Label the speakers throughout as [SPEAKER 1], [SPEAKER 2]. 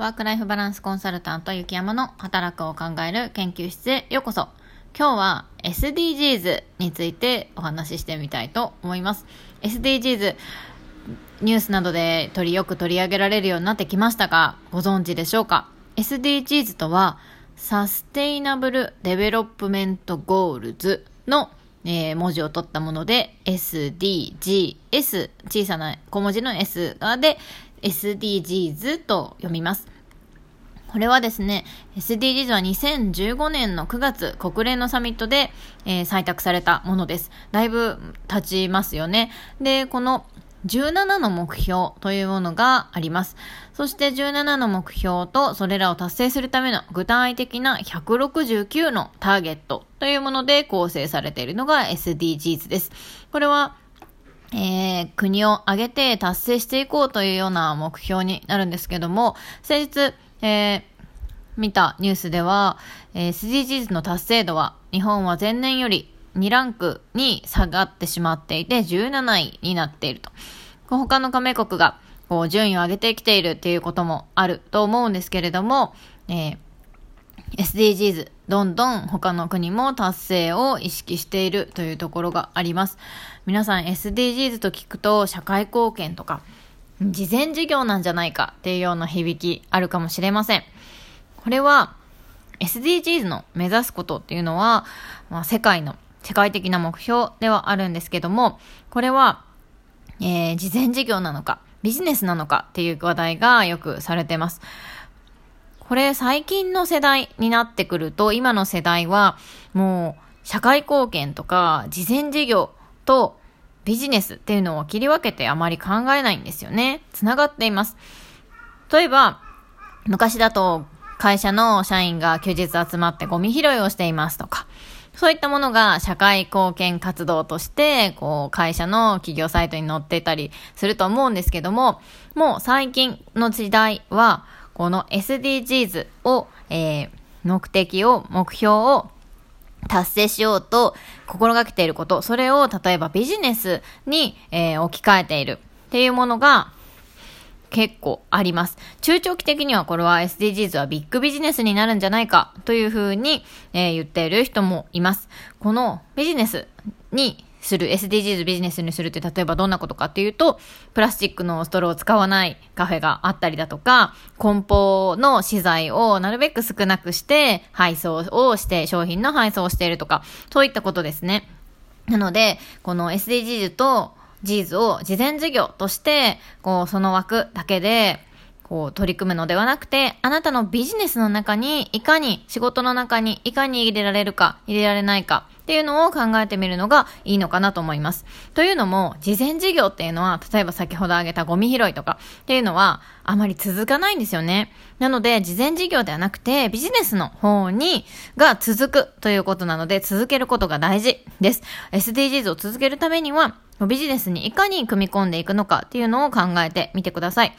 [SPEAKER 1] ワークライフバランスコンサルタント雪山の働くを考える研究室へようこそ。今日は SDGs についてお話ししてみたいと思います。SDGs、ニュースなどで取りよく取り上げられるようになってきましたが、ご存知でしょうか ?SDGs とは、 Sustainable Development Goals のえー、文字を取ったもので、SDGs、小さな小文字の S で、SDGs と読みます。これはですね、SDGs は2015年の9月、国連のサミットで、えー、採択されたものです。だいぶ経ちますよね。で、この17の目標というものがあります。そして17の目標とそれらを達成するための具体的な169のターゲットというもので構成されているのが SDGs です。これはえー、国を挙げて達成していこうというような目標になるんですけども、先日、えー、見たニュースでは、えー、SDGs の達成度は日本は前年より2ランクに下がってしまっていて17位になっていると。他の加盟国がこう順位を上げてきているっていうこともあると思うんですけれども、えー SDGs、どんどん他の国も達成を意識しているというところがあります。皆さん SDGs と聞くと社会貢献とか、事前事業なんじゃないかっていうような響きあるかもしれません。これは SDGs の目指すことっていうのは、まあ、世界の、世界的な目標ではあるんですけども、これは、えー、事前事業なのか、ビジネスなのかっていう話題がよくされてます。これ最近の世代になってくると、今の世代はもう社会貢献とか事前事業とビジネスっていうのを切り分けてあまり考えないんですよね。つながっています。例えば、昔だと会社の社員が休日集まってゴミ拾いをしていますとか、そういったものが社会貢献活動として、こう、会社の企業サイトに載ってたりすると思うんですけども、もう最近の時代は、この SDGs を、えー、目的を、目標を達成しようと心がけていること、それを例えばビジネスに、えー、置き換えているっていうものが結構あります。中長期的にはこれは SDGs はビッグビジネスになるんじゃないかというふうに、えー、言っている人もいます。このビジネスにする、SDGs ビジネスにするって例えばどんなことかっていうと、プラスチックのストローを使わないカフェがあったりだとか、梱包の資材をなるべく少なくして配送をして、商品の配送をしているとか、そういったことですね。なので、この SDGs と Gs を事前事業として、こう、その枠だけで、こう取り組むのではなくて、あなたのビジネスの中に、いかに、仕事の中にいかに入れられるか、入れられないか、っていうのを考えてみるのがいいのかなと思います。というのも、事前事業っていうのは、例えば先ほど挙げたゴミ拾いとかっていうのは、あまり続かないんですよね。なので、事前事業ではなくて、ビジネスの方に、が続くということなので、続けることが大事です。SDGs を続けるためには、ビジネスにいかに組み込んでいくのかっていうのを考えてみてください。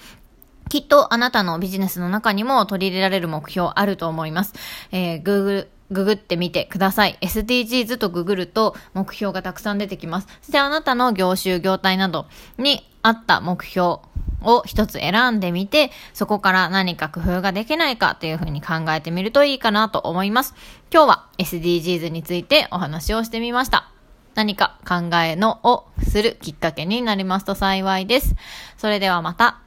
[SPEAKER 1] きっとあなたのビジネスの中にも取り入れられる目標あると思います。えー、Google ググってみてください。SDGs とググると目標がたくさん出てきます。そしてあなたの業種、業態などに合った目標を一つ選んでみて、そこから何か工夫ができないかというふうに考えてみるといいかなと思います。今日は SDGs についてお話をしてみました。何か考えのをするきっかけになりますと幸いです。それではまた。